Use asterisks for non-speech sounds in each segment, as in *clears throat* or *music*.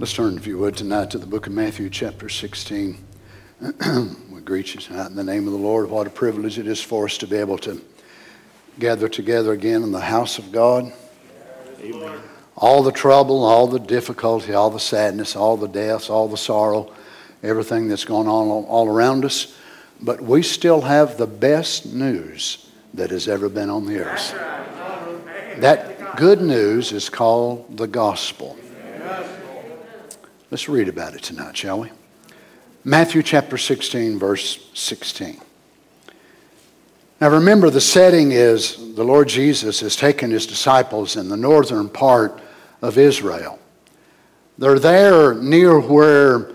Let's turn, if you would, tonight to the book of Matthew, chapter 16. *clears throat* we greet you tonight in the name of the Lord. What a privilege it is for us to be able to gather together again in the house of God. Amen. All the trouble, all the difficulty, all the sadness, all the deaths, all the sorrow, everything that's going on all around us. But we still have the best news that has ever been on the earth. That good news is called the gospel. Let's read about it tonight, shall we? Matthew chapter 16, verse 16. Now remember, the setting is the Lord Jesus has taken his disciples in the northern part of Israel. They're there near where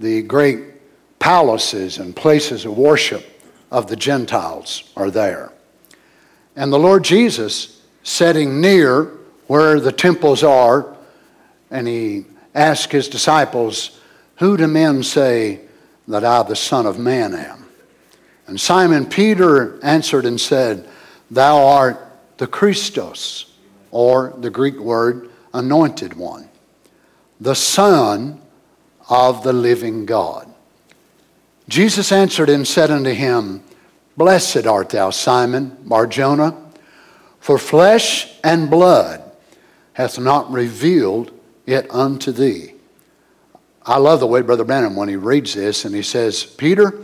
the great palaces and places of worship of the Gentiles are there. And the Lord Jesus, setting near where the temples are, and he asked his disciples, Who do men say that I, the Son of Man, am? And Simon Peter answered and said, Thou art the Christos, or the Greek word, anointed one, the Son of the living God. Jesus answered and said unto him, Blessed art thou, Simon Barjona, for flesh and blood hath not revealed it unto thee. I love the way Brother Branham, when he reads this and he says, Peter,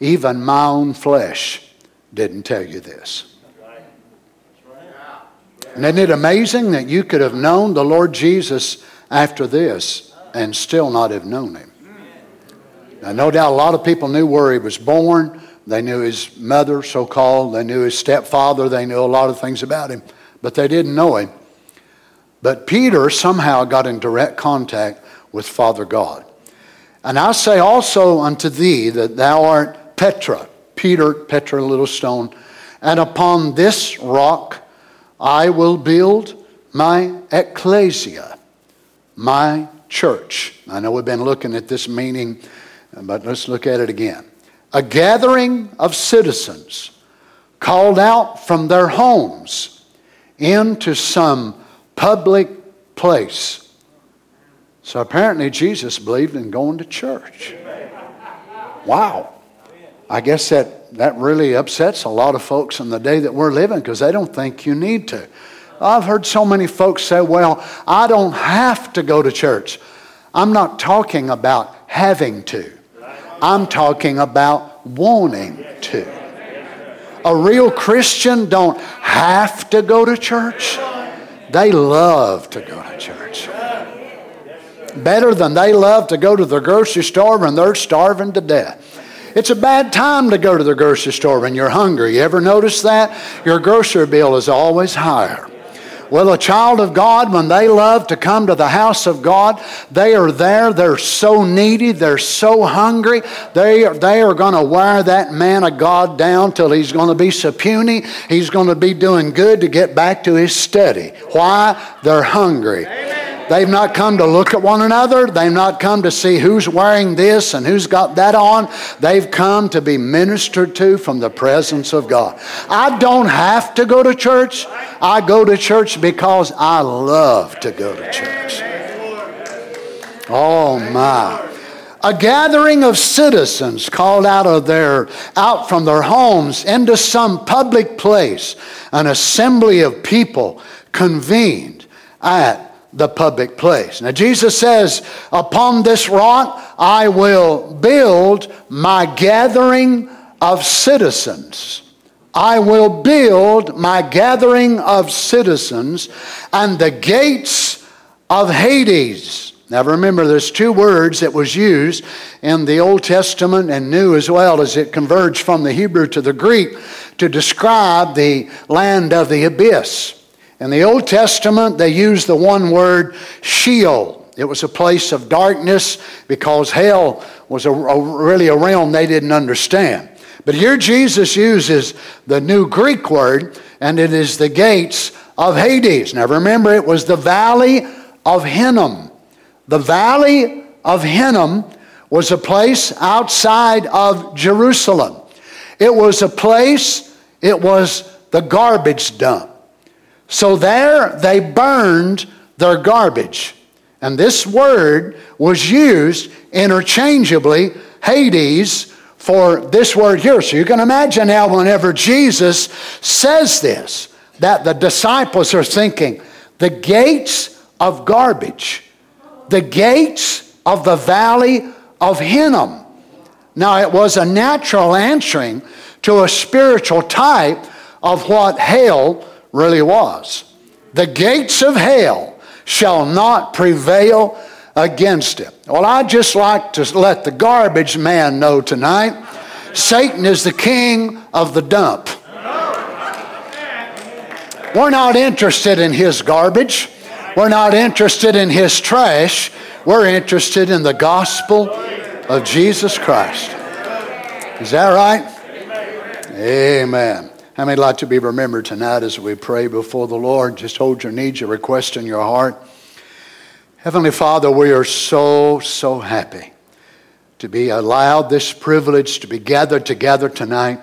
even my own flesh didn't tell you this. And isn't it amazing that you could have known the Lord Jesus after this and still not have known him? Now, no doubt a lot of people knew where he was born. They knew his mother, so called. They knew his stepfather. They knew a lot of things about him, but they didn't know him. But Peter somehow got in direct contact with Father God. And I say also unto thee that thou art Petra, Peter, Petra, little stone, and upon this rock I will build my ecclesia, my church. I know we've been looking at this meaning, but let's look at it again. A gathering of citizens called out from their homes into some public place. So apparently, Jesus believed in going to church. Wow. I guess that, that really upsets a lot of folks in the day that we're living because they don't think you need to. I've heard so many folks say, well, I don't have to go to church. I'm not talking about having to, I'm talking about wanting to. A real Christian don't have to go to church. They love to go to church. Better than they love to go to the grocery store when they're starving to death. It's a bad time to go to the grocery store when you're hungry. You ever notice that? Your grocery bill is always higher. Well, a child of God, when they love to come to the house of God, they are there. They're so needy. They're so hungry. They are, they are going to wear that man of God down till he's going to be so puny. He's going to be doing good to get back to his study. Why? They're hungry. They've not come to look at one another. They've not come to see who's wearing this and who's got that on. They've come to be ministered to from the presence of God. I don't have to go to church. I go to church because I love to go to church. Oh my a gathering of citizens called out of their out from their homes into some public place an assembly of people convened at the public place. Now, Jesus says, Upon this rock I will build my gathering of citizens. I will build my gathering of citizens, and the gates of Hades. Now remember, there's two words that was used in the Old Testament and New as well as it converged from the Hebrew to the Greek to describe the land of the abyss. In the Old Testament, they used the one word Sheol. It was a place of darkness because hell was a, a, really a realm they didn't understand. But here Jesus uses the new Greek word, and it is the gates of Hades. Now remember, it was the valley of Hinnom. The valley of Hinnom was a place outside of Jerusalem. It was a place, it was the garbage dump. So there they burned their garbage. And this word was used interchangeably, Hades, for this word here. So you can imagine now, whenever Jesus says this, that the disciples are thinking, the gates of garbage, the gates of the valley of Hinnom. Now, it was a natural answering to a spiritual type of what hell really was. The gates of hell shall not prevail against it. Well, I'd just like to let the garbage man know tonight Satan is the king of the dump. We're not interested in his garbage. We're not interested in his trash. We're interested in the gospel of Jesus Christ. Is that right? Amen. How many like to be remembered tonight as we pray before the Lord? Just hold your needs, your request in your heart. Heavenly Father, we are so, so happy to be allowed this privilege to be gathered together tonight.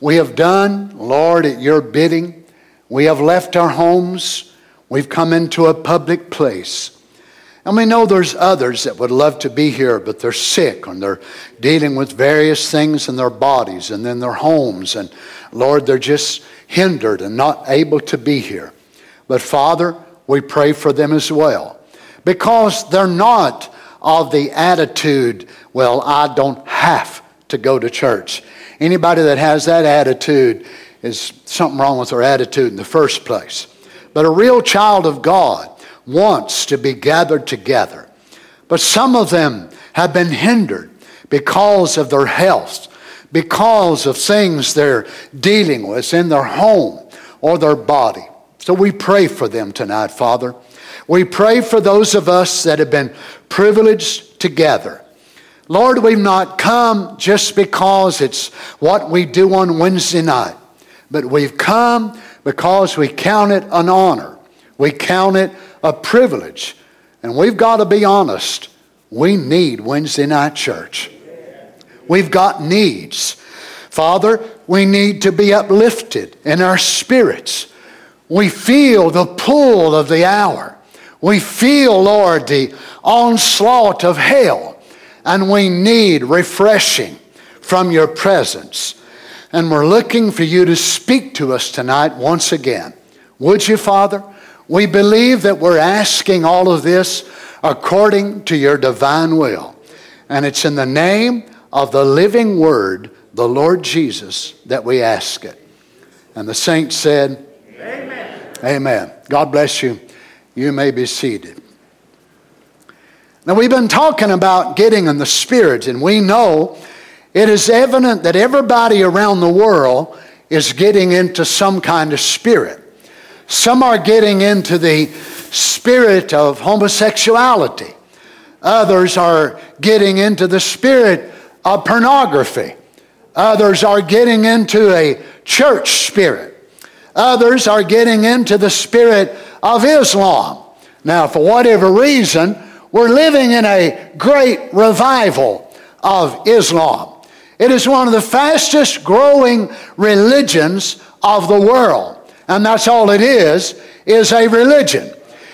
We have done, Lord, at your bidding. We have left our homes. We've come into a public place. And we know there's others that would love to be here, but they're sick and they're dealing with various things in their bodies and in their homes. And Lord, they're just hindered and not able to be here. But Father, we pray for them as well because they're not of the attitude, well, I don't have to go to church. Anybody that has that attitude is something wrong with their attitude in the first place. But a real child of God wants to be gathered together. But some of them have been hindered because of their health, because of things they're dealing with in their home or their body. So we pray for them tonight, Father. We pray for those of us that have been privileged together. Lord, we've not come just because it's what we do on Wednesday night, but we've come because we count it an honor. We count it a privilege. And we've got to be honest. We need Wednesday night church. We've got needs. Father, we need to be uplifted in our spirits. We feel the pull of the hour. We feel, Lord, the onslaught of hell. And we need refreshing from your presence. And we're looking for you to speak to us tonight once again. Would you, Father? We believe that we're asking all of this according to your divine will. And it's in the name of the living Word, the Lord Jesus, that we ask it. And the saints said, Amen. Amen. God bless you. You may be seated. Now, we've been talking about getting in the Spirit, and we know it is evident that everybody around the world is getting into some kind of spirit. Some are getting into the spirit of homosexuality. Others are getting into the spirit of pornography. Others are getting into a church spirit. Others are getting into the spirit of Islam. Now, for whatever reason, we're living in a great revival of Islam. It is one of the fastest growing religions of the world and that's all it is, is a religion.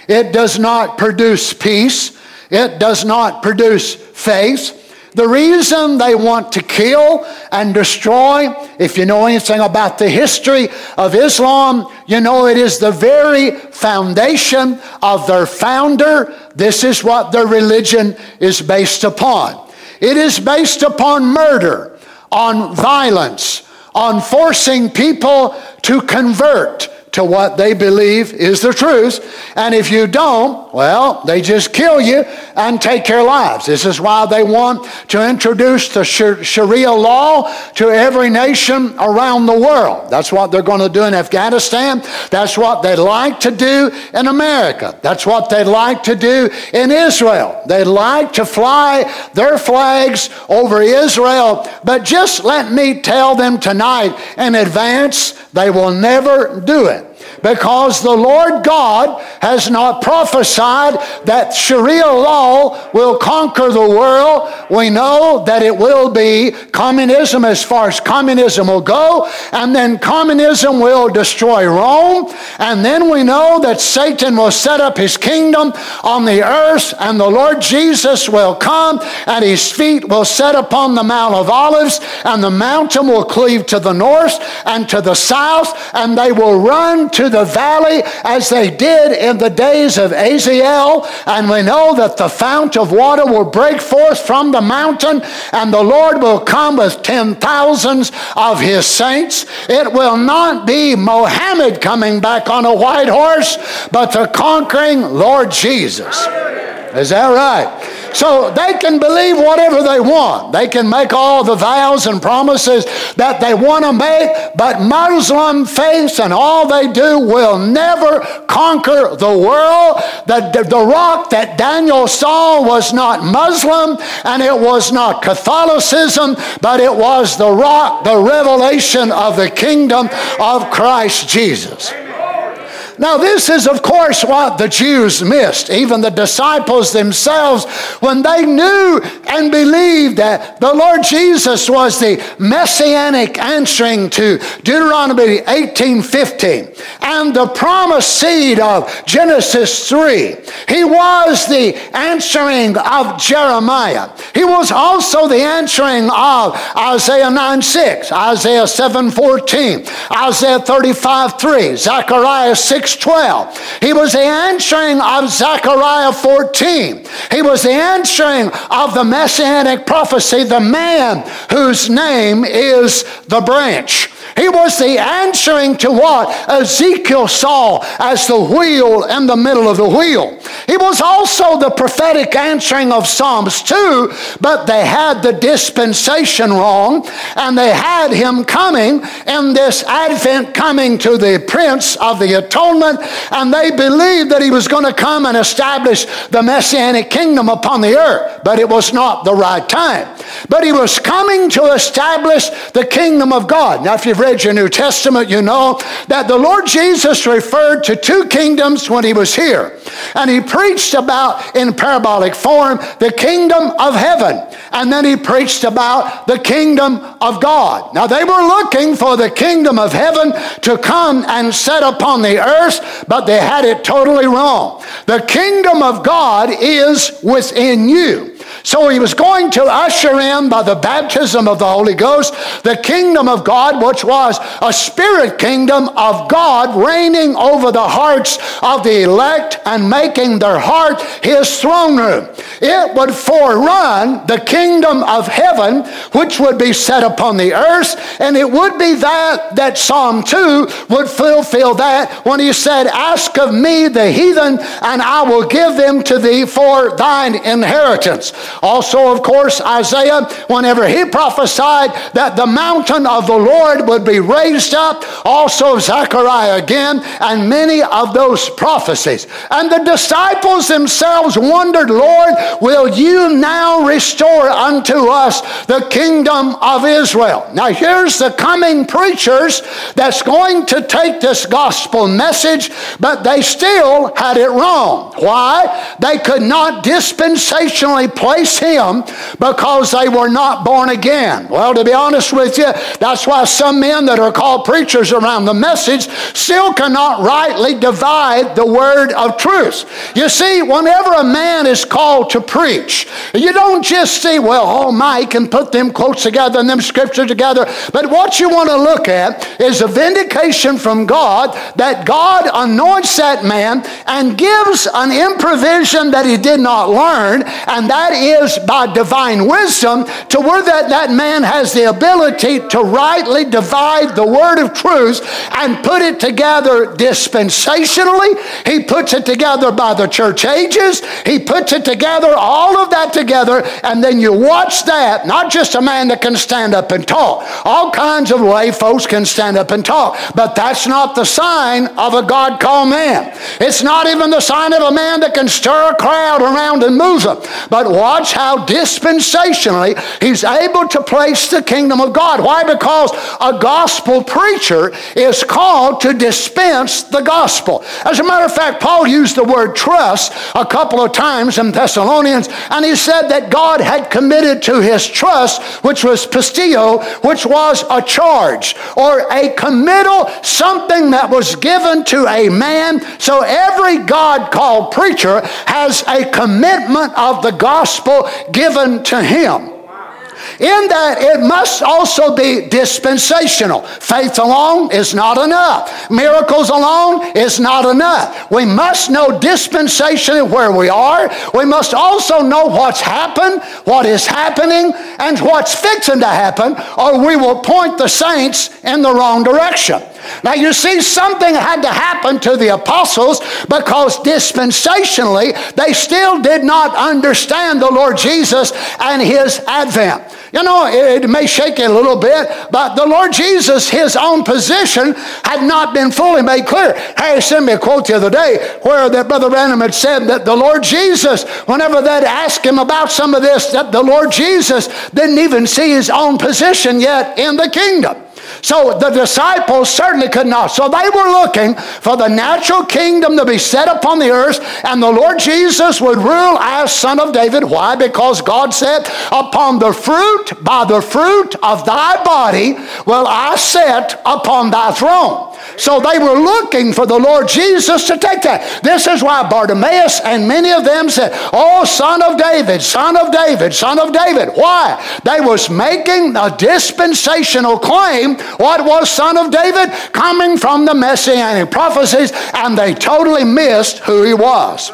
It does not produce peace. It does not produce faith. The reason they want to kill and destroy, if you know anything about the history of Islam, you know it is the very foundation of their founder. This is what their religion is based upon. It is based upon murder, on violence, on forcing people to convert to what they believe is the truth. And if you don't, well, they just kill you and take your lives. This is why they want to introduce the Sharia law to every nation around the world. That's what they're going to do in Afghanistan. That's what they'd like to do in America. That's what they'd like to do in Israel. They'd like to fly their flags over Israel. But just let me tell them tonight in advance, they will never do it because the Lord God has not prophesied that Sharia law will conquer the world. We know that it will be communism as far as communism will go, and then communism will destroy Rome, and then we know that Satan will set up his kingdom on the earth, and the Lord Jesus will come, and his feet will set upon the Mount of Olives, and the mountain will cleave to the north and to the south, and they will run to the valley as they did in the days of Azazel. And we know that the fount of water will break forth from the mountain, and the Lord will come with ten thousands of his saints. It will not be Mohammed coming back on a white horse, but the conquering Lord Jesus. Is that right? So they can believe whatever they want. They can make all the vows and promises that they want to make, but Muslim faith and all they do will never conquer the world. The, the, the rock that Daniel saw was not Muslim and it was not Catholicism, but it was the rock, the revelation of the kingdom of Christ Jesus. Now, this is, of course, what the Jews missed, even the disciples themselves, when they knew and believed that the Lord Jesus was the messianic answering to Deuteronomy 18 15 and the promised seed of Genesis 3. He was the answering of Jeremiah. He was also the answering of Isaiah 9 6, Isaiah 7 14, Isaiah 35 3, Zechariah 6 6:12. He was the answering of Zechariah 14. He was the answering of the messianic prophecy, the man whose name is the branch. He was the answering to what Ezekiel saw as the wheel in the middle of the wheel. He was also the prophetic answering of Psalms 2, but they had the dispensation wrong, and they had him coming in this advent coming to the Prince of the Atonement, and they believed that he was going to come and establish the Messianic kingdom upon the earth, but it was not the right time. But he was coming to establish the kingdom of God. Now, if you've read your New Testament, you know that the Lord Jesus referred to two kingdoms when he was here. And he preached about, in parabolic form, the kingdom of heaven. And then he preached about the kingdom of God. Now, they were looking for the kingdom of heaven to come and set upon the earth, but they had it totally wrong. The kingdom of God is within you. So he was going to usher in by the baptism of the Holy Ghost the kingdom of God, which was a spirit kingdom of God reigning over the hearts of the elect and making their heart his throne room. It would forerun the kingdom of heaven, which would be set upon the earth, and it would be that that Psalm 2 would fulfill that when he said, Ask of me the heathen, and I will give them to thee for thine inheritance. Also, of course, Isaiah, whenever he prophesied that the mountain of the Lord would be raised up, also Zechariah again, and many of those prophecies. And the disciples themselves wondered, Lord, will you now restore unto us the kingdom of Israel? Now, here's the coming preachers that's going to take this gospel message, but they still had it wrong. Why? They could not dispensationally place place him because they were not born again. Well, to be honest with you, that's why some men that are called preachers around the message still cannot rightly divide the word of truth. You see, whenever a man is called to preach, you don't just see, well, oh, Mike, and put them quotes together and them scriptures together. But what you want to look at is a vindication from God that God anoints that man and gives an improvision that he did not learn, and that is by divine wisdom to where that, that man has the ability to rightly divide the word of truth and put it together dispensationally. He puts it together by the church ages. He puts it together, all of that together, and then you watch that, not just a man that can stand up and talk. All kinds of lay folks can stand up and talk, but that's not the sign of a God called man. It's not even the sign of a man that can stir a crowd around and move them. But watch how dispensationally he's able to place the kingdom of God. Why? Because a gospel preacher is called to dispense the gospel. As a matter of fact, Paul used the word trust a couple of times in Thessalonians, and he said that God had committed to his trust, which was pistio, which was a charge or a committal, something that was given to a man. So every God called preacher has a commitment of the gospel given to him in that it must also be dispensational. Faith alone is not enough. Miracles alone is not enough. We must know dispensation where we are. We must also know what's happened, what is happening, and what's fixing to happen, or we will point the saints in the wrong direction. Now, you see, something had to happen to the apostles because dispensationally they still did not understand the Lord Jesus and his advent. You know, it, may shake you a little bit, but the Lord Jesus, his own position, had not been fully made clear. Harry sent me a quote the other day where that Brother Branham had said that the Lord Jesus, whenever they'd ask him about some of this, that the Lord Jesus didn't even see his own position yet in the kingdom. So the disciples certainly could not. So they were looking for the natural kingdom to be set upon the earth, and the Lord Jesus would rule as Son of David. Why? Because God said, Upon the fruit, by the fruit of thy body will I set upon thy throne. So they were looking for the Lord Jesus to take that. This is why Bartimaeus and many of them said, Oh, son of David, son of David, son of David. Why? They was making a dispensational claim. What was son of David? Coming from the messianic prophecies, and they totally missed who he was.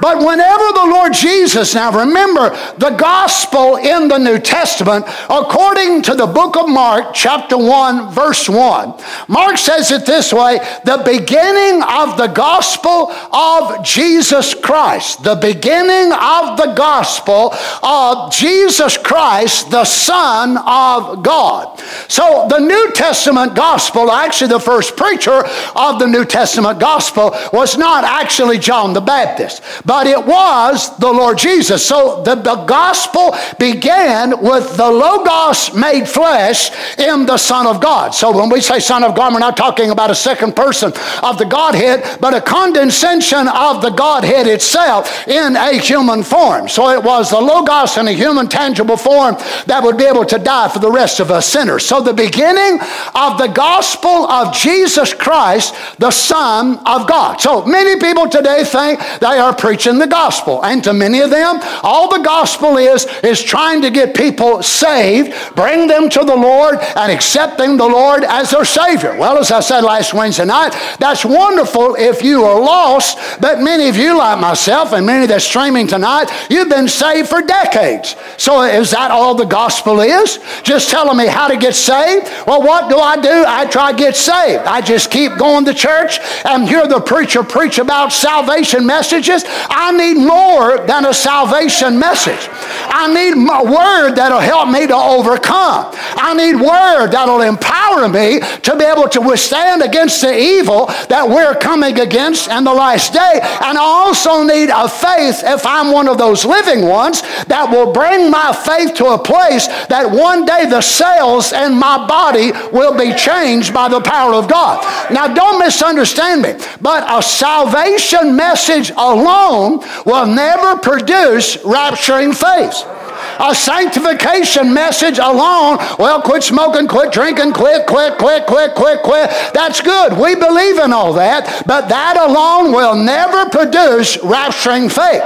But whenever the Lord Jesus, now remember, the gospel in the New Testament, according to the book of Mark, chapter 1, verse 1, Mark says it this way the beginning of the gospel of Jesus Christ, the beginning of the gospel of Jesus Christ, the Son of God. So the New Testament gospel, actually, the first preacher of the New Testament gospel was not actually John the Baptist but it was the Lord Jesus. So the, the gospel began with the Logos made flesh in the Son of God. So when we say Son of God, we're not talking about a second person of the Godhead, but a condescension of the Godhead itself in a human form. So it was the Logos in a human tangible form that would be able to die for the rest of us sinners. So the beginning of the gospel of Jesus Christ, the Son of God. So many people today think they are preaching the gospel. And to many of them, all the gospel is, is trying to get people saved, bring them to the Lord, and accepting the Lord as their Savior. Well, as I said last Wednesday night, that's wonderful if you are lost, but many of you, like myself, and many that's streaming tonight, you've been saved for decades. So is that all the gospel is? Just telling me how to get saved? Well, what do I do? I try to get saved. I just keep going to church and hear the preacher preach about salvation messages. I need more than a salvation message. I need a word that'll help me to overcome. I need word that'll empower me to be able to withstand against the evil that we're coming against in the last day. And I also need a faith, if I'm one of those living ones, that will bring my faith to a place that one day the cells in my body will be changed by the power of God. Now, don't misunderstand me, but a salvation message alone alone will never produce rapturing faith. A sanctification message alone, well, quit smoking, quit drinking, quit, quit, quit, quit, quit, quit. That's good. We believe in all that, but that alone will never produce rapturing faith.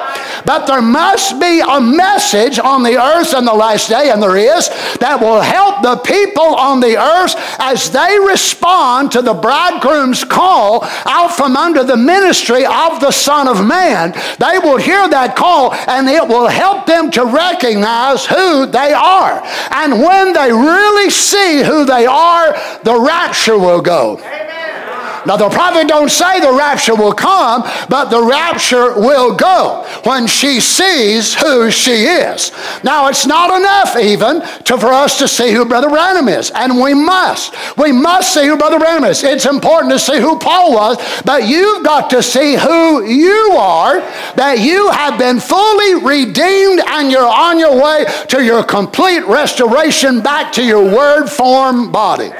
But there must be a message on the earth in the last day, and there is, that will help the people on the earth as they respond to the bridegroom's call out from under the ministry of the Son of Man. They will hear that call, and it will help them to recognize who they are. And when they really see who they are, the rapture will go. Now, the prophet don't say the rapture will come, but the rapture will go when she sees who she is. Now, it's not enough even to, for us to see who Brother Branham is, and we must. We must see who Brother Branham is. It's important to see who Paul was, but you've got to see who you are, that you have been fully redeemed and you're on your way to your complete restoration back to your word form body.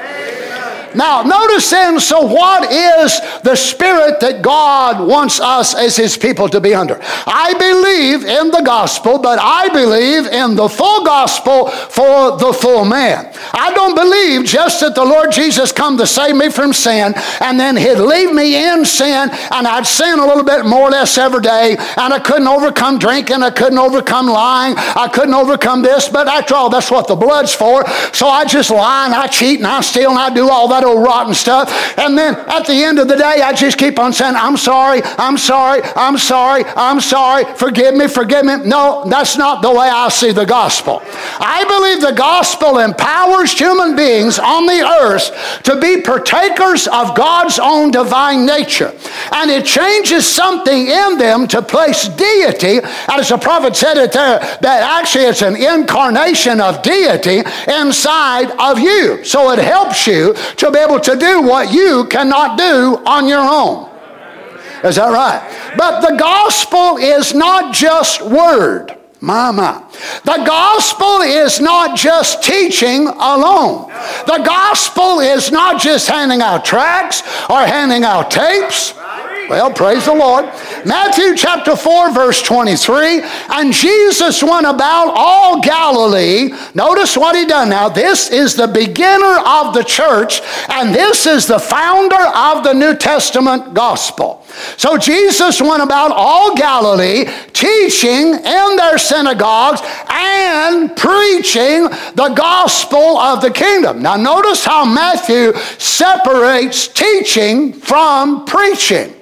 Now, notice then, so what is the spirit that God wants us as His people to be under? I believe in the gospel, but I believe in the full gospel for the full man. I don't believe just that the Lord Jesus come to save me from sin and then He'd leave me in sin and I'd sin a little bit more or less every day and I couldn't overcome drinking, I couldn't overcome lying, I couldn't overcome this, but after all, that's what the blood's for. So I just lie and I cheat and I steal and I do all that that old rotten stuff. And then at the end of the day, I just keep on saying, I'm sorry, I'm sorry, I'm sorry, I'm sorry, forgive me, forgive me. No, that's not the way I see the gospel. I believe the gospel empowers human beings on the earth to be partakers of God's own divine nature. And it changes something in them to place deity, as the prophet said it there, that actually it's an incarnation of deity inside of you. So it helps you to be able to do what you cannot do on your own. Is that right? But the gospel is not just word. My. The gospel is not just teaching alone. The gospel is not just handing out tracts or handing out tapes. Well, praise the Lord. Matthew chapter 4, verse 23. And Jesus went about all Galilee. Notice what he done now. This is the beginner of the church, and this is the founder of the New Testament gospel. So Jesus went about all Galilee, teaching in their synagogues and preaching the gospel of the kingdom. Now, notice how Matthew separates teaching from preaching.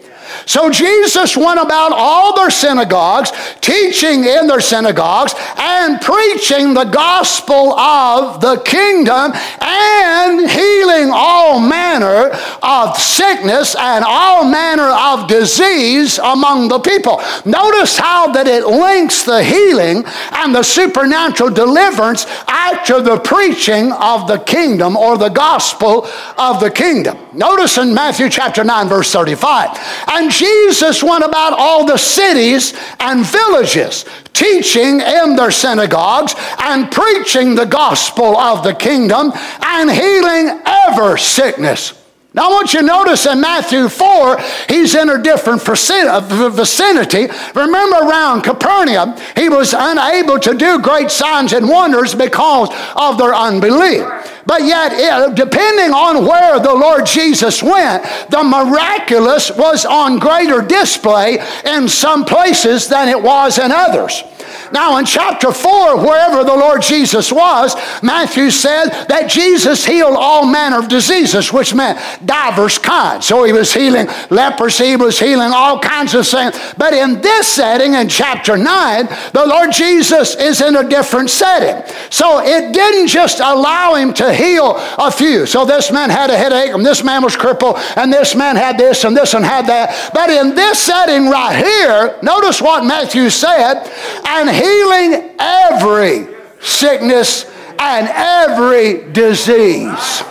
So Jesus went about all their synagogues, teaching in their synagogues, and preaching the gospel of the kingdom and healing all manner of sickness and all manner of disease among the people. Notice how that it links the healing and the supernatural deliverance after the preaching of the kingdom or the gospel of the kingdom. Notice in Matthew chapter 9, verse 35. And Jesus went about all the cities and villages, teaching in their synagogues and preaching the gospel of the kingdom and healing every sickness. Now, I want you to notice in Matthew 4, he's in a different vicinity. Remember, around Capernaum, he was unable to do great signs and wonders because of their unbelief. But yet, depending on where the Lord Jesus went, the miraculous was on greater display in some places than it was in others. Now, in chapter 4, wherever the Lord Jesus was, Matthew said that Jesus healed all manner of diseases, which meant diverse kinds. So he was healing leprosy, he was healing all kinds of things. But in this setting, in chapter 9, the Lord Jesus is in a different setting. So it didn't just allow him to heal a few. So this man had a headache, and this man was crippled, and this man had this, and this and had that. But in this setting right here, notice what Matthew said, and healing every sickness and every disease.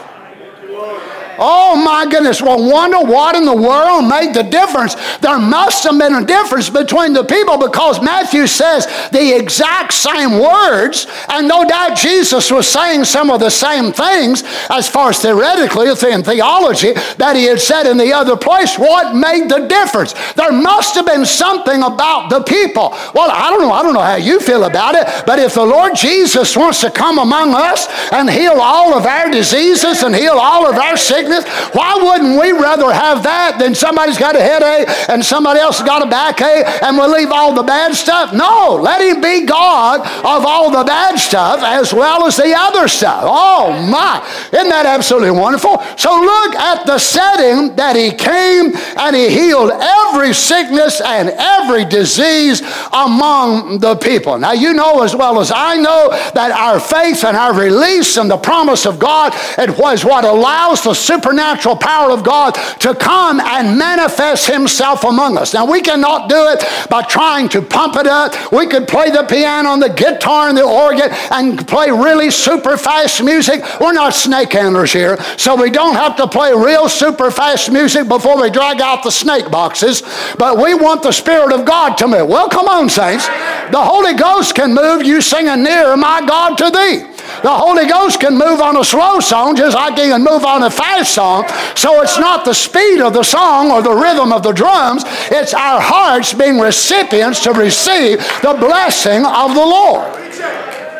Oh my goodness. Well, wonder what in the world made the difference. There must have been a difference between the people because Matthew says the exact same words, and no doubt Jesus was saying some of the same things as far as theoretically in theology that he had said in the other place. What made the difference? There must have been something about the people. Well, I don't know. I don't know how you feel about it, but if the Lord Jesus wants to come among us and heal all of our diseases and heal all of our sickness, sickness. Why wouldn't we rather have that than somebody's got a headache and somebody else got a backache and we leave all the bad stuff? No, let him be God of all the bad stuff as well as the other stuff. Oh my, isn't that absolutely wonderful? So look at the setting that he came and he healed every sickness and every disease among the people. Now you know as well as I know that our faith and our release and the promise of God it was what allows the supernatural power of God to come and manifest Himself among us. Now, we cannot do it by trying to pump it up. We could play the piano and the guitar and the organ and play really super fast music. We're not snake handlers here, so we don't have to play real super fast music before we drag out the snake boxes. But we want the Spirit of God to move. Well, come on, saints. The Holy Ghost can move you singing near my God to thee. The Holy Ghost can move on a slow song just like he can move on a fast song. So it's not the speed of the song or the rhythm of the drums, it's our hearts being recipients to receive the blessing of the Lord.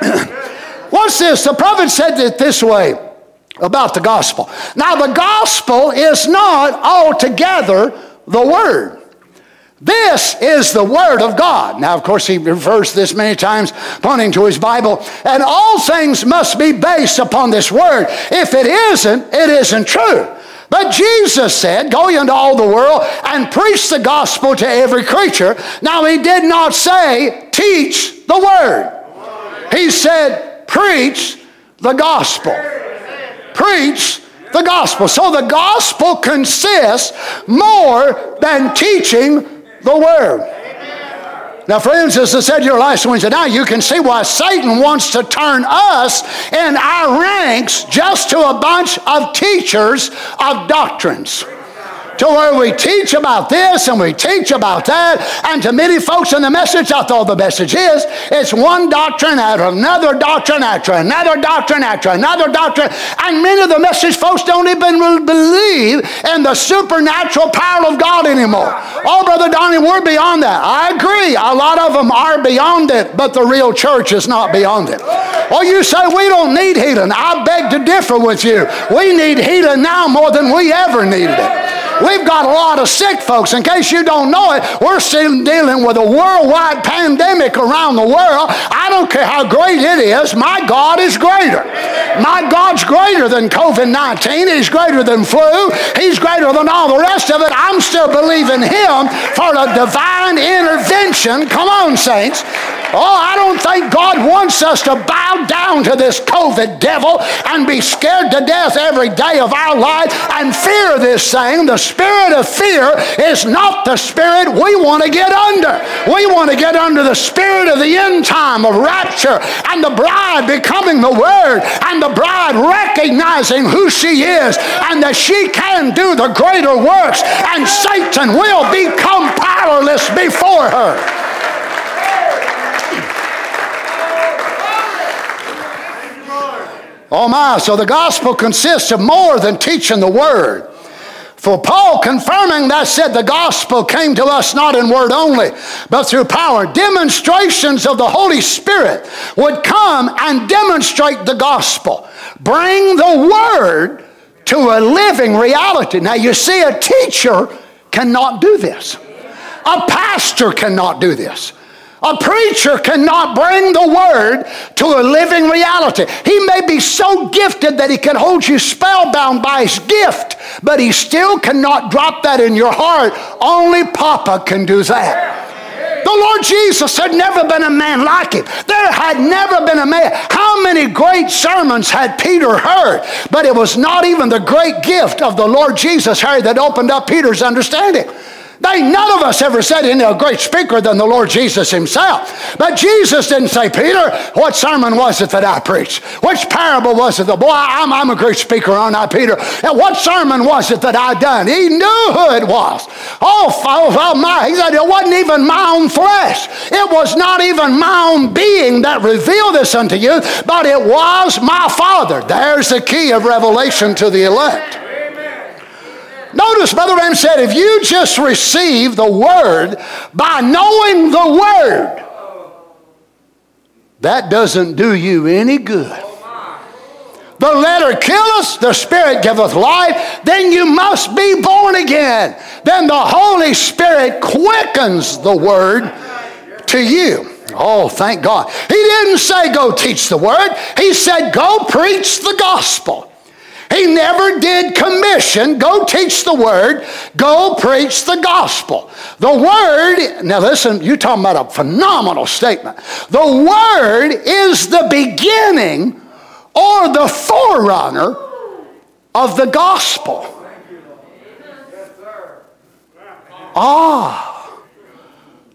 *clears throat* What's this? The prophet said it this way about the gospel. Now, the gospel is not altogether the word. This is the Word of God. Now, of course, he refers this many times, pointing to his Bible. And all things must be based upon this Word. If it isn't, it isn't true. But Jesus said, Go into all the world and preach the gospel to every creature. Now, he did not say, Teach the Word. He said, Preach the gospel. Preach the gospel. So the gospel consists more than teaching the Word. Now, friends, as I said your last Wednesday night, you can see why Satan wants to turn us in our ranks just to a bunch of teachers of doctrines to where we teach about this and we teach about that. And to many folks in the message, that's all the message is. It's one doctrine after another doctrine after another doctrine after another doctrine. And many of the message folks don't even believe in the supernatural power of God anymore. Oh, Brother Donnie, we're beyond that. I agree. A lot of them are beyond it, but the real church is not beyond it. Oh, you say we don't need healing. I beg to differ with you. We need healing now more than we ever needed it. We've got a lot of sick folks. In case you don't know it, we're still dealing with a worldwide pandemic around the world. I don't care how great it is, my God is greater. My God's greater than COVID 19. He's greater than flu. He's greater than all the rest of it. I'm still believing Him for a divine intervention. Come on, saints. Oh, I don't think God wants us to bow down to this COVID devil and be scared to death every day of our life and fear this thing. The spirit of fear is not the spirit we want to get under. We want to get under the spirit of the end time of rapture and the bride becoming the Word and the bride recognizing who she is and that she can do the greater works and Satan will become powerless before her. Oh my, so the gospel consists of more than teaching the word. For Paul confirming that said the gospel came to us not in word only, but through power. Demonstrations of the Holy Spirit would come and demonstrate the gospel. Bring the word to a living reality. Now you see, a teacher cannot do this. A pastor cannot do this. A preacher cannot bring the word to a living reality. He may be so gifted that he can hold you spellbound by his gift, but he still cannot drop that in your heart. Only Papa can do that. The Lord Jesus had never been a man like him. There had never been a man. How many great sermons had Peter heard? But it was not even the great gift of the Lord Jesus, Harry, that opened up Peter's understanding. They, none of us ever said any a great speaker than the Lord Jesus himself. But Jesus didn't say, Peter, what sermon was it that I preached? Which parable was it? Boy, I'm, I'm a great speaker, aren't I, Peter? And what sermon was it that I done? He knew who it was. Oh, oh, oh my, he said, it wasn't even my own flesh. It was not even my own being that revealed this unto you, but it was my Father. There's the key of revelation to the elect. Notice Brother Branham said, if you just receive the Word by knowing the Word, that doesn't do you any good. The letter killeth, the Spirit giveth life, then you must be born again. Then the Holy Spirit quickens the Word to you. Oh, thank God. He didn't say go teach the Word, He said go preach the gospel. He never did commission, go teach the word, go preach the gospel. The word, now listen, you're talking about a phenomenal statement. The word is the beginning or the forerunner of the gospel. Ah.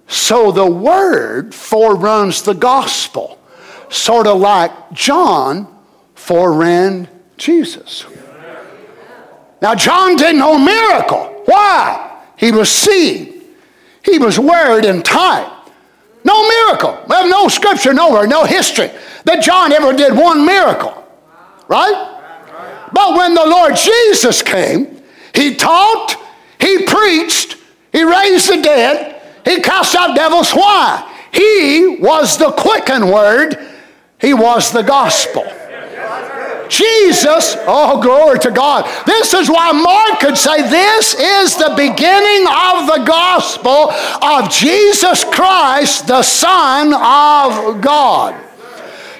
So the word foreruns the gospel. Sort of like John foreran Jesus. Now, John didn't know miracle. Why? He was seed. He was word in time. No miracle. We have no scripture nowhere, no history that John ever did one miracle. Right? But when the Lord Jesus came, he taught, he preached, he raised the dead, he cast out devils. Why? He was the quickened word, he was the gospel. Jesus, oh, glory to God. This is why Mark could say this is the beginning of the gospel of Jesus Christ, the Son of God.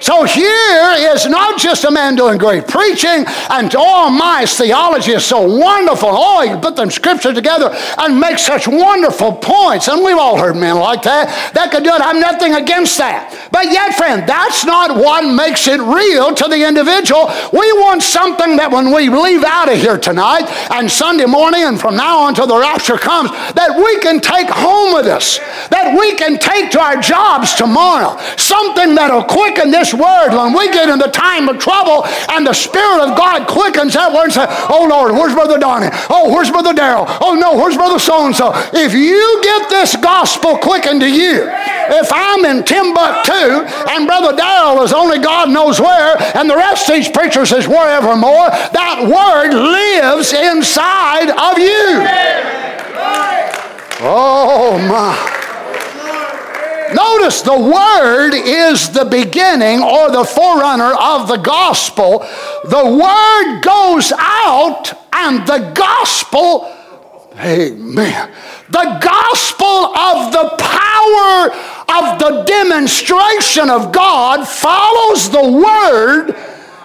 So here is not just a man doing great preaching, and oh my, theology is so wonderful. Oh, he put them scriptures together and make such wonderful points. And we've all heard men like that that could do it. I'm nothing against that. But yet, friend, that's not what makes it real to the individual. We want something that when we leave out of here tonight and Sunday morning and from now on till the rapture comes, that we can take home with us, that we can take to our jobs tomorrow. Something that'll quicken this word, when we get in the time of trouble and the Spirit of God quickens that word and says, Oh Lord, where's Brother Donnie? Oh, where's Brother Darrell? Oh no, where's Brother so and so? If you get this gospel quickened to you, if I'm in Timbuktu and Brother Darrell is only God knows where, and the rest of these preachers is wherever more, that word lives inside of you. Oh my. Notice the Word is the beginning or the forerunner of the gospel. The Word goes out and the gospel, amen. The gospel of the power of the demonstration of God follows the Word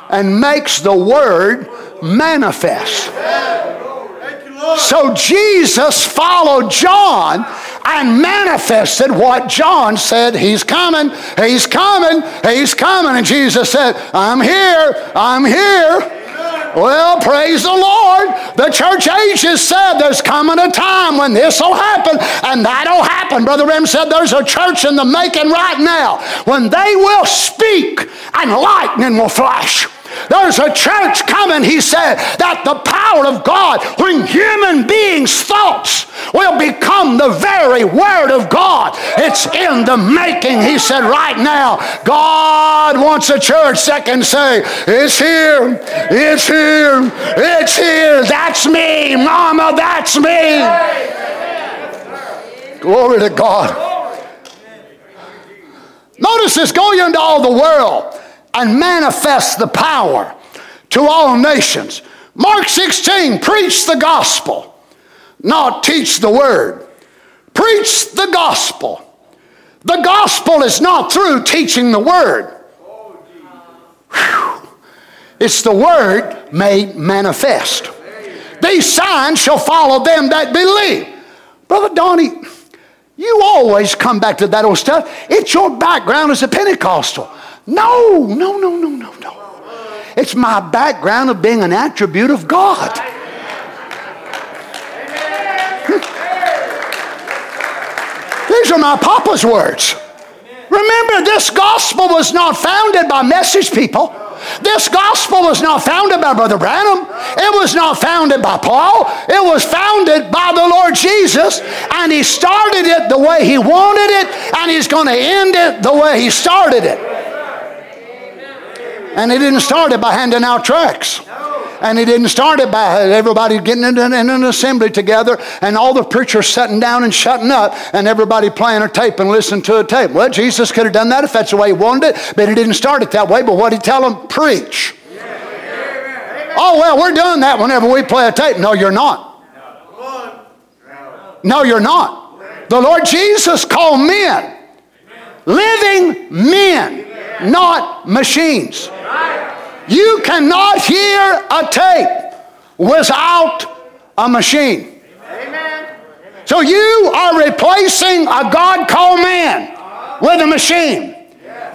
and makes the Word manifest. So Jesus followed John and manifested what John said He's coming, He's coming, He's coming. And Jesus said, I'm here, I'm here. Well, praise the Lord. The church ages said there's coming a time when this will happen and that'll happen. Brother Rim said there's a church in the making right now when they will speak and lightning will flash. There's a church coming, he said, that the power of God, when human beings' thoughts will become the very Word of God. It's in the making, he said, right now. God wants a church that can say, It's here, it's here, it's here, that's me, Mama, that's me. Glory to God. Notice this go into all the world and manifest the power to all nations. Mark 16, preach the gospel, not teach the word. Preach the gospel. The gospel is not through teaching the word. Whew. It's the word made manifest. These signs shall follow them that believe. Brother Donnie, you always come back to that old stuff. It's your background as a Pentecostal. No, no, no, no, no, no. It's my background of being an attribute of God. These are my papa's words. Remember, this gospel was not founded by message people. This gospel was not founded by Brother Branham. It was not founded by Paul. It was founded by the Lord Jesus. And He started it the way He wanted it, and He's going to end it the way He started it. And he didn't start it by handing out tracts. And he didn't start it by everybody getting in an, assembly together and all the preachers sitting down and shutting up and everybody playing a tape and listening to a tape. Well, Jesus could have done that if that's the way he wanted it, but he didn't start it that way. But what did he tell them? Preach. Oh, well, we're doing that whenever we play a tape. No, you're not. No, you're not. The Lord Jesus called men, living men, not machines. You cannot hear a tape without a machine. So you are replacing a God called man with a machine.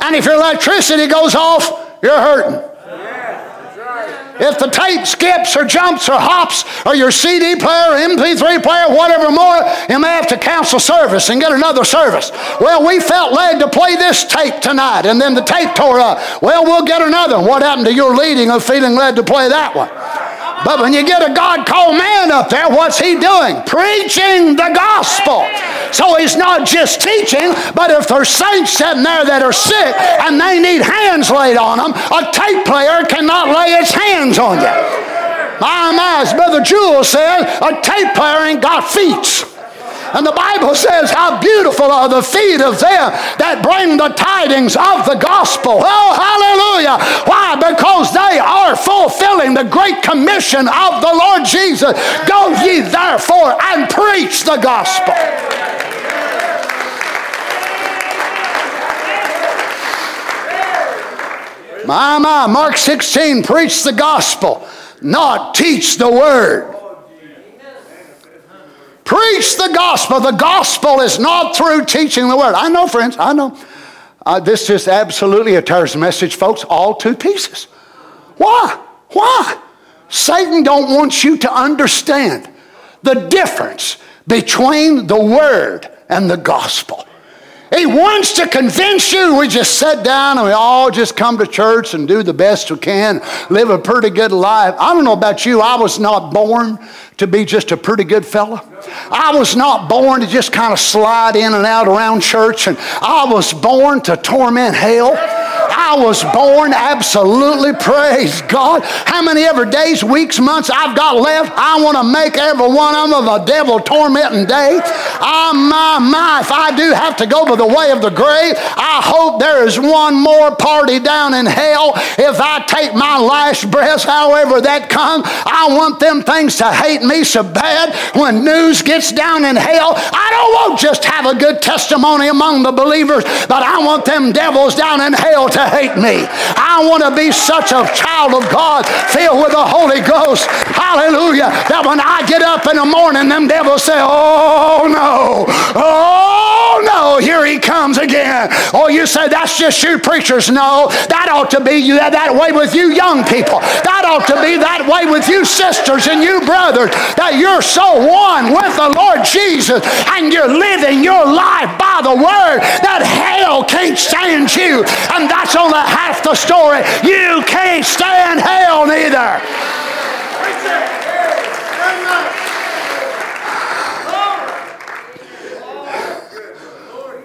And if your electricity goes off, you're hurting. If the tape skips or jumps or hops or your CD player, or MP3 player, whatever more, you may have to cancel service and get another service. Well, we felt led to play this tape tonight and then the tape tore up. Well, we'll get another. What happened to your leading of feeling led to play that one? But when you get a God called man up there, what's he doing? Preaching the gospel. So he's not just teaching, but if there's saints sitting there that are sick and they need hands laid on them, a tape player cannot lay its hands on you. My, my, as Brother Jewel said, a tape player ain't got feet. And the Bible says, How beautiful are the feet of them that bring the tidings of the gospel. Oh, hallelujah. Why? Because they are fulfilling the great commission of the Lord Jesus. Go ye therefore and preach the gospel. My, my, Mark 16, preach the gospel, not teach the word. Preach the gospel. The gospel is not through teaching the word. I know, friends, I know. Uh, this is absolutely a terrorist message, folks, all two pieces. Why? Why? Satan don't want you to understand the difference between the word and the gospel. He wants to convince you. We just sit down and we all just come to church and do the best we can, live a pretty good life. I don't know about you, I was not born to be just a pretty good fella. I was not born to just kind of slide in and out around church, and I was born to torment hell. I was born absolutely, praise God. How many ever days, weeks, months I've got left, I want to make every one of them a devil tormenting day. Ah, my, my, if I do have to go by the way of the grave, I hope there is one more party down in hell. If I take my last breath, however that comes, I want them things to hate me so bad when news gets down in hell. I don't want just have a good testimony among the believers, but I want them devils down in hell to hate me. I want to be such a child of God filled with the Holy Ghost. Hallelujah. That when I get up in the morning, them devils say, Oh no, oh no, here he comes again. Oh, you say that's just you preachers. No, that ought to be you that, way with you young people. That ought to be that way with you sisters and you brothers. That you're so one with the Lord Jesus and you're living your life by the word that hell can't stand you. And that's only half the story. You can't stand hell neither.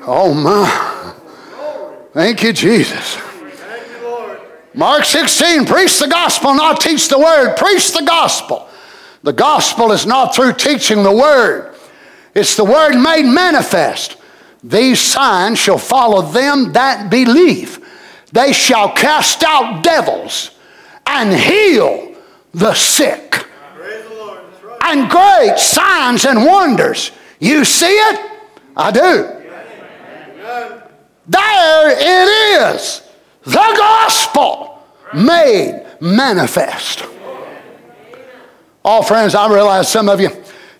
Oh my. Thank you, Jesus. Mark 16, preach the gospel, not teach the word. Preach the gospel. The gospel is not through teaching the word, it's the word made manifest. These signs shall follow them that believe. They shall cast out devils and heal the sick. And great signs and wonders. You see it? I do. There it is. The gospel made manifest. Oh, friends, I realize some of you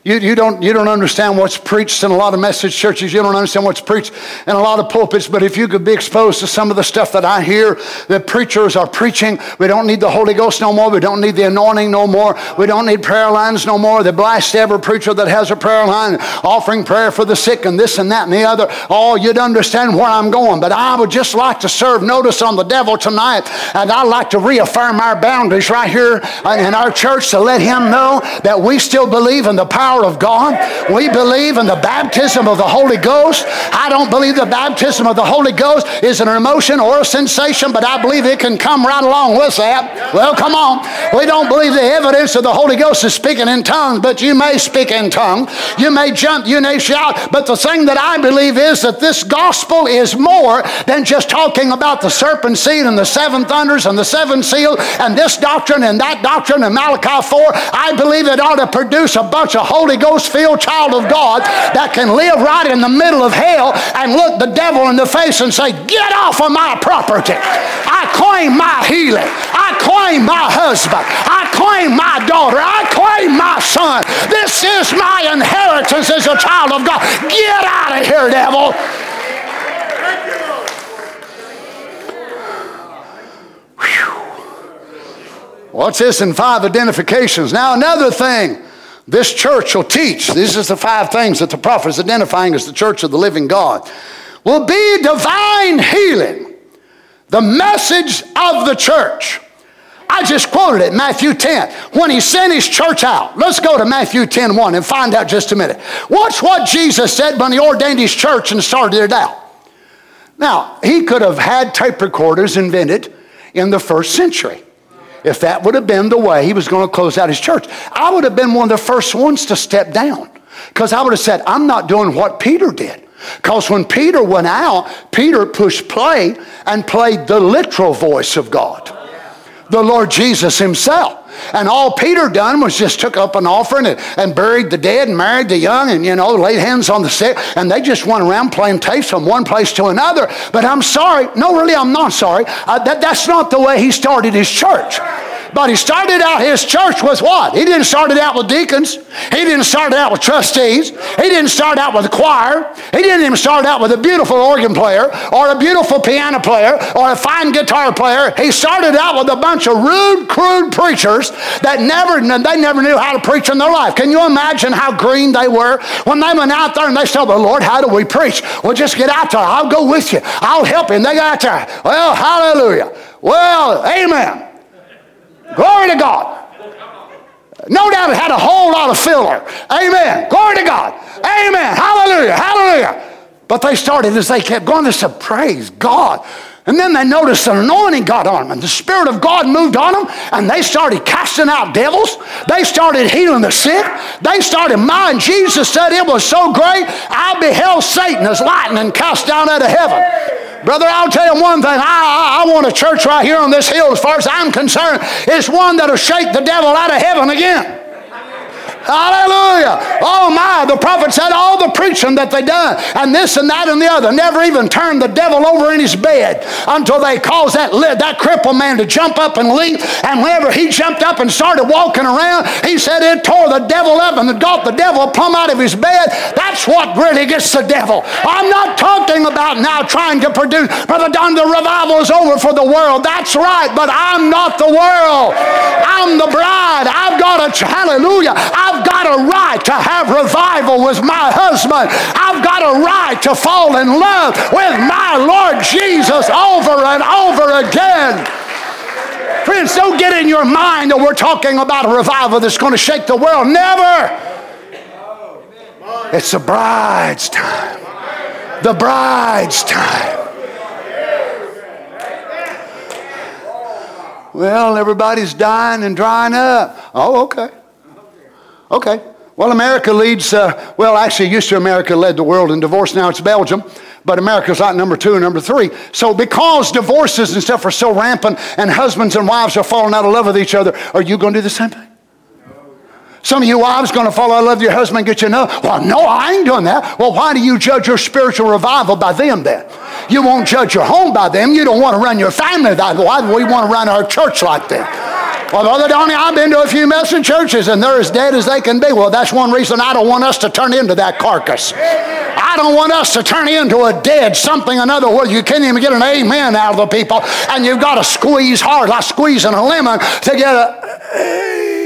you, you, don't, you don't understand what's preached in a lot of message churches. You don't understand what's preached in a lot of pulpits. But if you could be exposed to some of the stuff that I hear that preachers are preaching, we don't need the Holy Ghost no more. We don't need the anointing no more. We don't need prayer lines no more. They blast every preacher that has a prayer line, offering prayer for the sick and this and that and the other. Oh, you'd understand where I'm going. But I would just like to serve notice on the devil tonight. And I'd like to reaffirm our boundaries right here in our church to let him know that we still believe in the power power of God. We believe in the baptism of the Holy Ghost. I don't believe the baptism of the Holy Ghost is an emotion or a sensation, but I believe it can come right along with that. Well, come on. We don't believe the evidence of the Holy Ghost is speaking in tongues, but you may speak in tongues. You may jump, you may shout. But the thing that I believe is that this gospel is more than just talking about the serpent seed and the seven thunders and the seven seals and this doctrine and that doctrine in Malachi 4. I believe it ought to produce a bunch of Holy Ghost filled child of God that can live right in the middle of hell and look the devil in the face and say, Get off of my property. I claim my healing. I claim my husband. I claim my daughter. I claim my son. This is my inheritance as a child of God. Get out of here, devil. What's this in five identifications? Now, another thing this church will teach, these are the five things that the prophet is identifying as the church of the living God, will be divine healing. The message of the church. I just quoted it, Matthew 10, when he sent his church out. Let's go to Matthew 10 1 and find out just a minute. Watch what Jesus said when he ordained his church and started it out. Now, he could have had tape recorders invented in the first century. If that would have been the way he was going to close out his church, I would have been one of the first ones to step down because I would have said, I'm not doing what Peter did. Because when Peter went out, Peter pushed play and played the literal voice of God, the Lord Jesus Himself. And all Peter done was just took up an offering and, and, buried the dead and married the young and, you know, laid hands on the sick. And they just went around playing tapes from one place to another. But I'm sorry. No, really, I'm not sorry. Uh, that, that's not the way he started his church. But he started out his church with what? He didn't start it out with deacons. He didn't start it out with trustees. He didn't start out with a choir. He didn't even start out with a beautiful organ player or a beautiful piano player or a fine guitar player. He started out with a bunch of rude, crude preachers that never, they never knew how to preach in their life. Can you imagine how green they were when they went out there and they said, the Lord, how do we preach? Well, just get out there. I'll go with you. I'll help you. And they got out there. Well, hallelujah. Well, amen. Glory to God. No doubt it had a whole lot of filler. Amen. Glory to God. Amen. Hallelujah. Hallelujah. But they started as they kept going, they said, Praise God. And then they noticed an anointing got on them, and the Spirit of God moved on them, and they started casting out devils. They started healing the sick. They started mine. Jesus said it was so great, I beheld Satan as lightning cast down out of heaven. Brother, I'll tell you one thing. I, I, I, want a church right here on this hill, as far as I'm concerned. It's one that'll shake the devil out of heaven again. Hallelujah. Oh my, the prophet said all the preaching that they done and this and that and the other never even turned the devil over in his bed until they caused that, that crippled man to jump up and leap. And whenever he jumped up and started walking around, he said it tore the devil up and got the devil plumb out of his bed. That's what really gets the devil. I'm not talking about now trying to produce, Brother Don, the revival is over for the world. That's right, but I'm not the world. I'm the bride. I've got a, hallelujah. I've I've got a right to have revival with my husband. I've got a right to fall in love with my Lord Jesus over and over again. Friends, don't get in your mind that we're talking about a revival that's going to shake the world. Never. It's the bride's time. The bride's time. Well, everybody's dying and drying up. Oh, okay. Okay. Well, America leads, uh, well, actually, used to America led the world in divorce. Now it's Belgium. But America's like number two number three. So because divorces and stuff are so rampant and husbands and wives are falling out of love with each other, are you going to do the same thing? Some of you wives going to fall out of love with your husband and get you know, well, no, I ain't doing that. Well, why do you judge your spiritual revival by them then? You won't judge your home by them. You don't want to run your family that way. We want to run our church like that? Well, Brother Donnie, I've been to a few Message churches and they're as dead as they can be. Well, that's one reason I don't want us to turn into that carcass. I don't want us to turn into a dead something another where you can't even get an amen out of the people and you've got to squeeze hard like squeezing a lemon to get a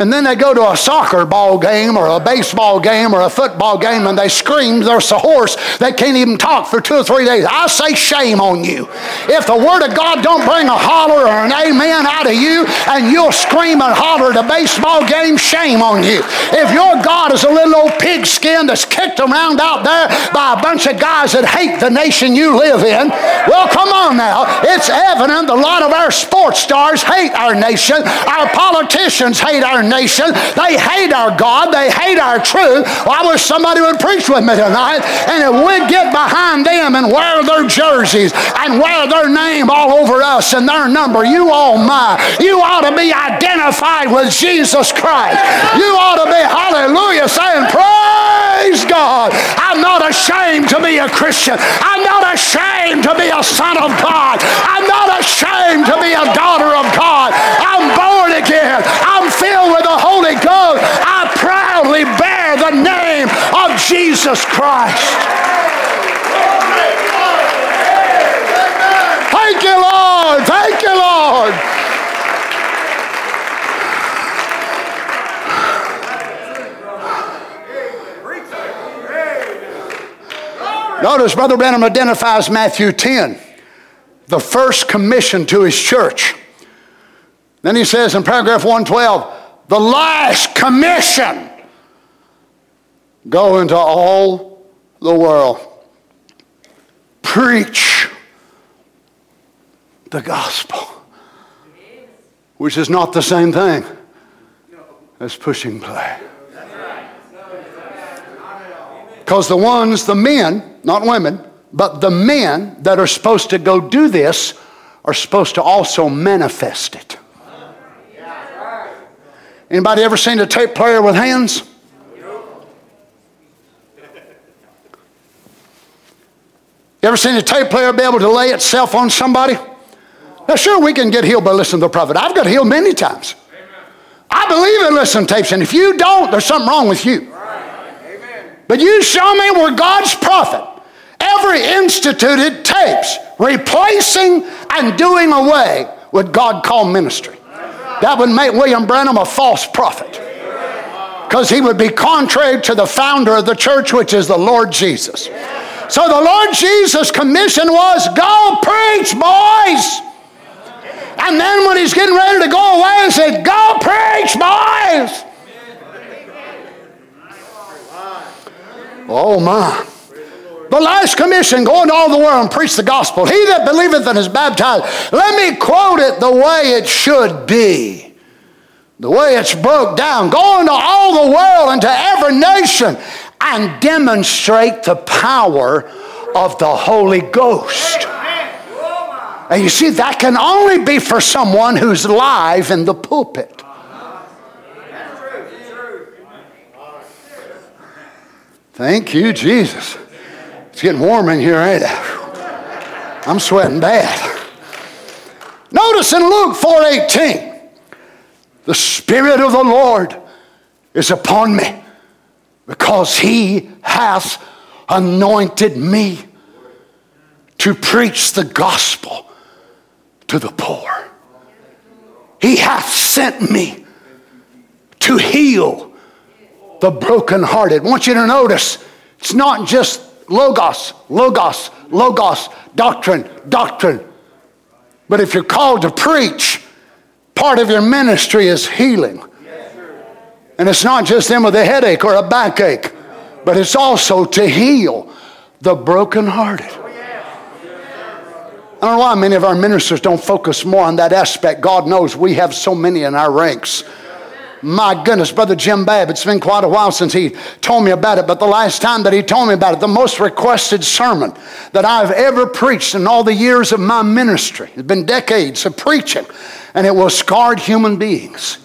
and then they go to a soccer ball game or a baseball game or a football game and they scream there's a horse that can't even talk for two or three days. I say shame on you. If the word of God don't bring a holler or an amen out of you and you'll scream and holler at a baseball game, shame on you. If your God is a little old pigskin that's kicked around out there by a bunch of guys that hate the nation you live in, well, come on now. It's evident a lot of our sports stars hate our nation. Our politicians hate our nation. They hate our God. They hate our truth. Well, I wish somebody would preach with me tonight. And if we'd get behind them and wear their jerseys and wear their name all over us and their number, you all my, you ought to be identified with Jesus Christ. You ought to be, hallelujah, saying, praise God. I'm not ashamed to be a Christian. I'm not ashamed to be a son of God. I'm not ashamed to be a daughter of God. I'm born again. I'm filled with Holy Ghost, I proudly bear the name of Jesus Christ. Thank you, Lord. Thank you, Lord. Notice Brother Branham identifies Matthew 10, the first commission to his church. Then he says in paragraph 112, the last commission go into all the world, preach the gospel, which is not the same thing as pushing play. Because the ones, the men, not women, but the men that are supposed to go do this are supposed to also manifest it. Anybody ever seen a tape player with hands? You ever seen a tape player be able to lay itself on somebody? Now, sure, we can get healed by listening to the prophet. I've got healed many times. I believe in listening tapes, and if you don't, there's something wrong with you. But you show me where God's prophet ever instituted tapes replacing and doing away with God called ministry. That would make William Branham a false prophet because he would be contrary to the founder of the church, which is the Lord Jesus. So the Lord Jesus' commission was go preach, boys. And then when he's getting ready to go away, he said, Go preach, boys. Oh my. The last commission, go into all the world and preach the gospel. He that believeth and is baptized. Let me quote it the way it should be. The way it's broke down. Go into all the world, and to every nation, and demonstrate the power of the Holy Ghost. And you see, that can only be for someone who's live in the pulpit. Thank you, Jesus. It's getting warm in here, ain't it? I'm sweating bad. Notice in Luke 4:18, the Spirit of the Lord is upon me because he hath anointed me to preach the gospel to the poor. He hath sent me to heal the brokenhearted. I want you to notice it's not just logos, logos, logos, doctrine, doctrine. But if you're called to preach, part of your ministry is healing. And it's not just them with a headache or a backache, but it's also to heal the brokenhearted. I don't know why many of our ministers don't focus more on that aspect. God knows we have so many in our ranks. My goodness, Brother Jim Babb, it's been quite a while since he told me about it, but the last time that he told me about it, the most requested sermon that I've ever preached in all the years of my ministry, it's been decades of preaching, and it was scarred human beings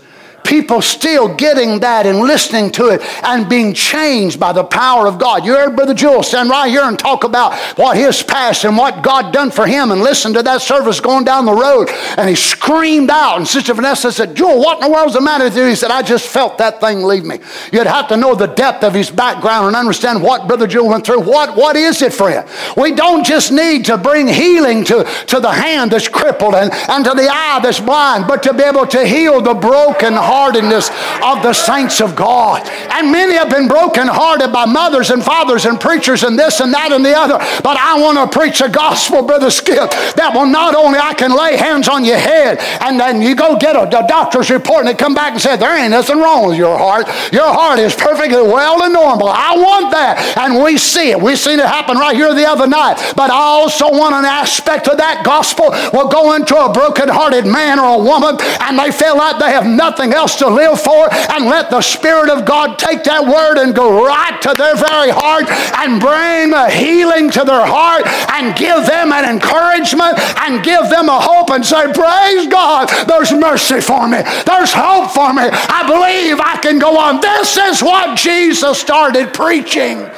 people still getting that and listening to it and being changed by the power of God. You heard Brother Jewel stand right here and talk about what his past and what God done for him and listen to that service going down the road. And he screamed out. And Sister Vanessa said, Jewel, what in the world's the matter with you? He said, I just felt that thing leave me. You'd have to know the depth of his background and understand what Brother Jewel went through. What, what is it friend? We don't just need to bring healing to, to the hand that's crippled and, and to the eye that's blind, but to be able to heal the broken heart heartedness of the saints of God. And many have been brokenhearted by mothers and fathers and preachers and this and that and the other. But I want to preach a gospel, Brother Skip, that will not only I can lay hands on your head and then you go get a, a doctor's report and they come back and say, there ain't nothing wrong with your heart. Your heart is perfectly well and normal. I want that. And we see it. We seen it happen right here the other night. But I also want an aspect of that gospel will go into a broken-hearted man or a woman and they feel like they have nothing else else to live for and let the Spirit of God take that word and go right to their very heart and bring a healing to their heart and give them an encouragement and give them a hope and say, Praise God, there's mercy for me, there's hope for me. I believe I can go on. This is what Jesus started preaching.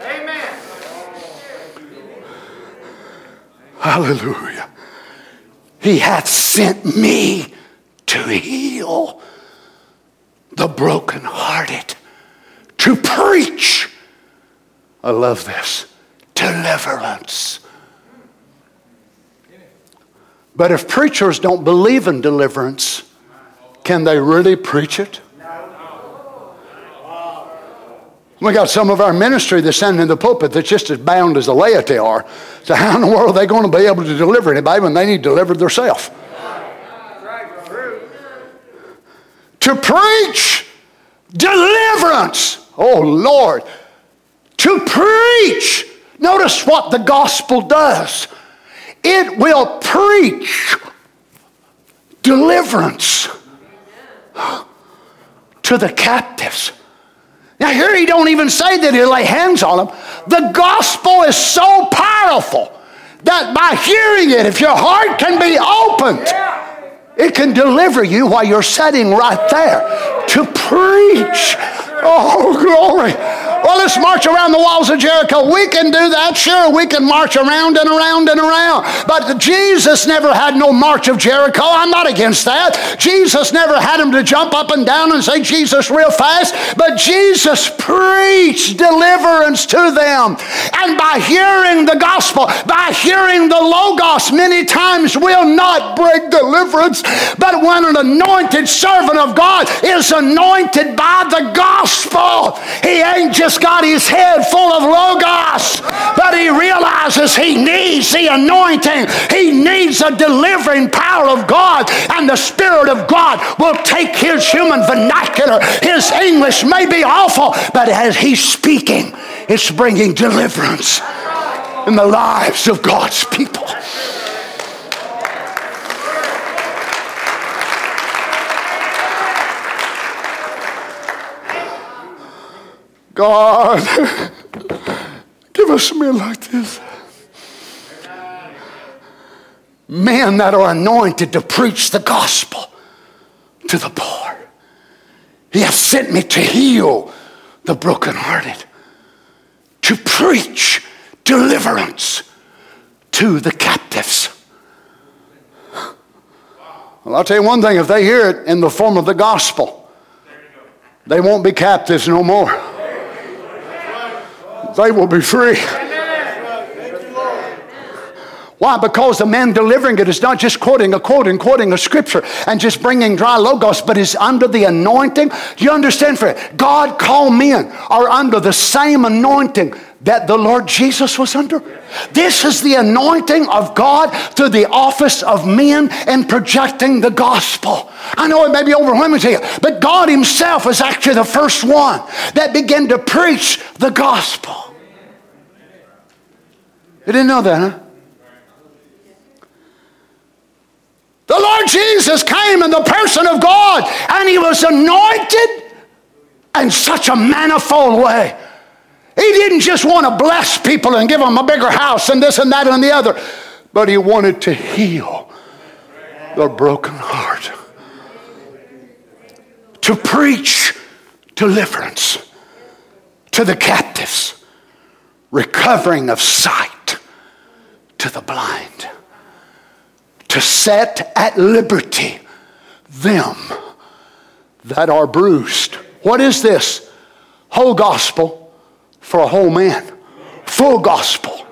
Amen. Hallelujah. He hath sent me to heal the brokenhearted, to preach. I love this deliverance But if preachers don't believe in deliverance, can they really preach it? We got some of our ministry that's standing in the pulpit that's just as bound as the laity are. So how in the world are they going to be able to deliver anybody when they need delivered themselves? To preach deliverance. Oh Lord. To preach. Notice what the gospel does. It will preach deliverance to the captives. Now, here he don't even say that he'll lay hands on them. The gospel is so powerful that by hearing it, if your heart can be opened, it can deliver you while you're sitting right there to preach. Oh, glory. Well, let's march around the walls of Jericho. We can do that. Sure, we can march around and around and around. But Jesus never had no march of Jericho. I'm not against that. Jesus never had him to jump up and down and say Jesus real fast. But Jesus preached deliverance to them. And by hearing the gospel, by hearing the Logos, many times will not bring deliverance. But when an anointed servant of God is anointed by the gospel, he ain't just just got his head full of Logos, but he realizes he needs the anointing. He needs the delivering power of God, and the Spirit of God will take his human vernacular. His English may be awful, but as he's speaking, it's bringing deliverance in the lives of God's people. God, *laughs* give us men like this. Men that are anointed to preach the gospel to the poor. He has sent me to heal the brokenhearted, to preach deliverance to the captives. Well, I'll tell you one thing if they hear it in the form of the gospel, they won't be captives no more they will be free. Why? Because the man delivering it is not just quoting a quote and quoting a scripture and just bringing dry logos, but is under the anointing. Do you understand, friend? God called men are under the same anointing that the Lord Jesus was under. This is the anointing of God through the office of men in projecting the gospel. I know it may be overwhelming to you, but God Himself was actually the first one that began to preach the gospel. You didn't know that, huh? The Lord Jesus came in the person of God and He was anointed in such a manifold way. He didn't just want to bless people and give them a bigger house and this and that and the other, but He wanted to heal the broken heart, to preach deliverance to the captives, recovering of sight to the blind, to set at liberty them that are bruised. What is this? Whole gospel for a whole man, full gospel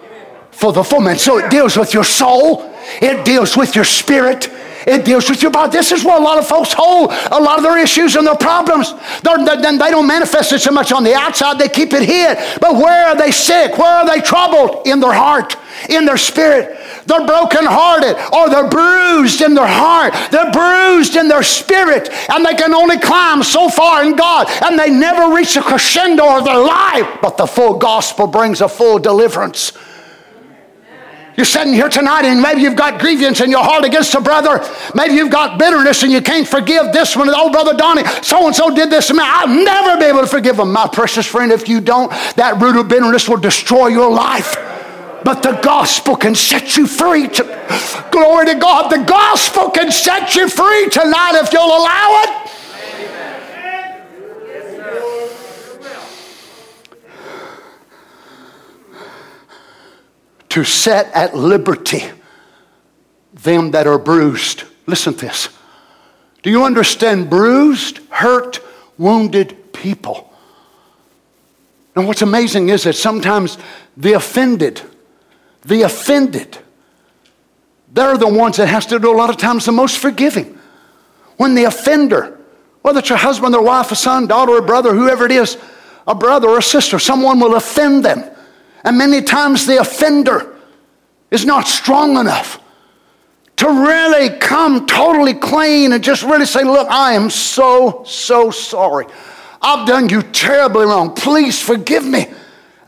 for the full man. So it deals with your soul, it deals with your spirit, it deals with your body. This is where a lot of folks hold a lot of their issues and their problems. They're, they they don't manifest it so much on the outside, they keep it hid. But where are they sick? Where are they troubled? In their heart, in their spirit. They're brokenhearted or they're bruised in their heart. They're bruised in their spirit and they can only climb so far in God and they never reach the crescendo of their life. But the full gospel brings a full deliverance. You're sitting here tonight and maybe you've got grievance in your heart against a brother. Maybe you've got bitterness and you can't forgive this one. Oh, Brother Donnie, so and so did this to me. I'll never be able to forgive him. My precious friend, if you don't, that root of bitterness will destroy your life. But the gospel can set you free. To, glory to God. The gospel can set you free tonight if you'll allow it. to set at liberty them that are bruised. Listen to this. Do you understand bruised, hurt, wounded people? And what's amazing is that sometimes the offended, the offended, they're the ones that has to do a lot of times the most forgiving. When the offender, whether it's your husband or wife, a son, daughter, or brother, whoever it is, a brother or a sister, someone will offend them. And many times the offender is not strong enough to really come totally clean and just really say, Look, I am so, so sorry. I've done you terribly wrong. Please forgive me.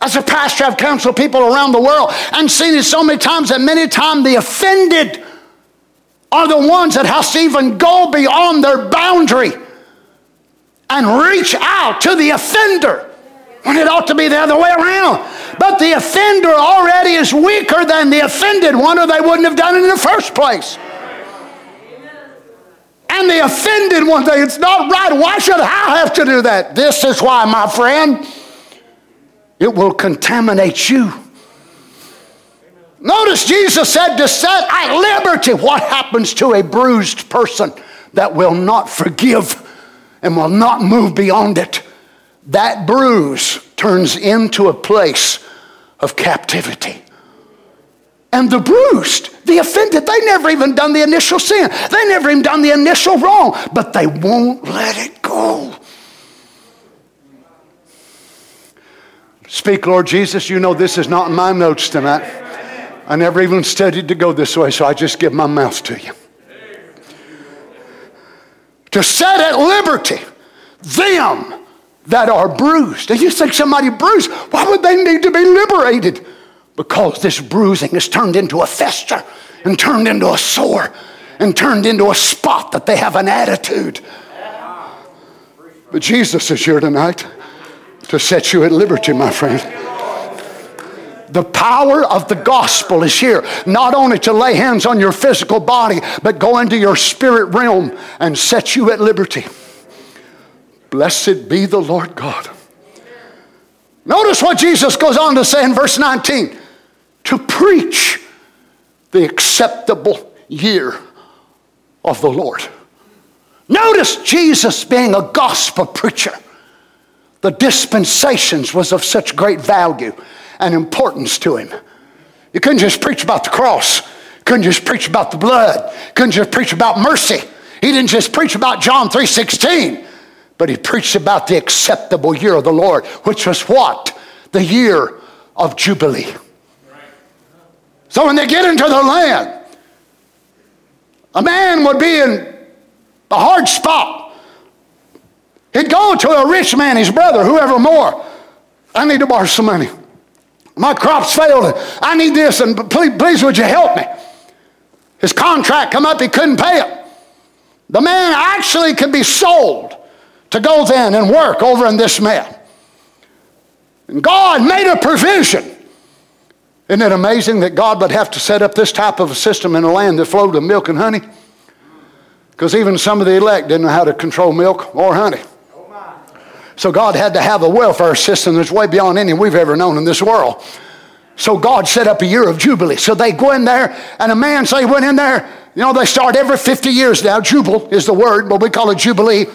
As a pastor, I've counseled people around the world and seen it so many times that many times the offended are the ones that have to even go beyond their boundary and reach out to the offender when it ought to be the other way around. But the offender already is weaker than the offended one, or they wouldn't have done it in the first place. And the offended one it's not right. Why should I have to do that? This is why, my friend, it will contaminate you. Notice Jesus said to set at liberty what happens to a bruised person that will not forgive and will not move beyond it. That bruise turns into a place of captivity. And the bruised, the offended, they never even done the initial sin. They never even done the initial wrong, but they won't let it go. Speak, Lord Jesus. You know this is not in my notes tonight. I never even studied to go this way, so I just give my mouth to you. To set at liberty them that are bruised. And you think somebody bruised, why would they need to be liberated? Because this bruising has turned into a fester and turned into a sore and turned into a spot that they have an attitude. But Jesus is here tonight to set you at liberty, my friend. The power of the gospel is here, not only to lay hands on your physical body, but go into your spirit realm and set you at liberty. Blessed be the Lord God. Notice what Jesus goes on to say in verse 19 to preach the acceptable year of the Lord. Notice Jesus being a gospel preacher. The dispensations was of such great value and importance to him. You couldn't just preach about the cross. couldn't just preach about the blood. couldn't just preach about mercy. He didn't just preach about John 3:16 but he preached about the acceptable year of the Lord, which was what? The year of Jubilee. So when they get into the land, a man would be in a hard spot. He'd go to a rich man, his brother, whoever more. I need to borrow some money. My crops failed. I need this, and please, please would you help me? His contract come up, he couldn't pay it. The man actually could be sold to go then and work over in this man. And God made a provision. Isn't it amazing that God would have to set up this type of a system in a land that flowed with milk and honey? Because even some of the elect didn't know how to control milk or honey. So God had to have a welfare system that's way beyond any we've ever known in this world. So God set up a year of Jubilee. So they go in there, and a man say went in there. You know, they start every 50 years now. Jubile is the word, but we call it Jubilee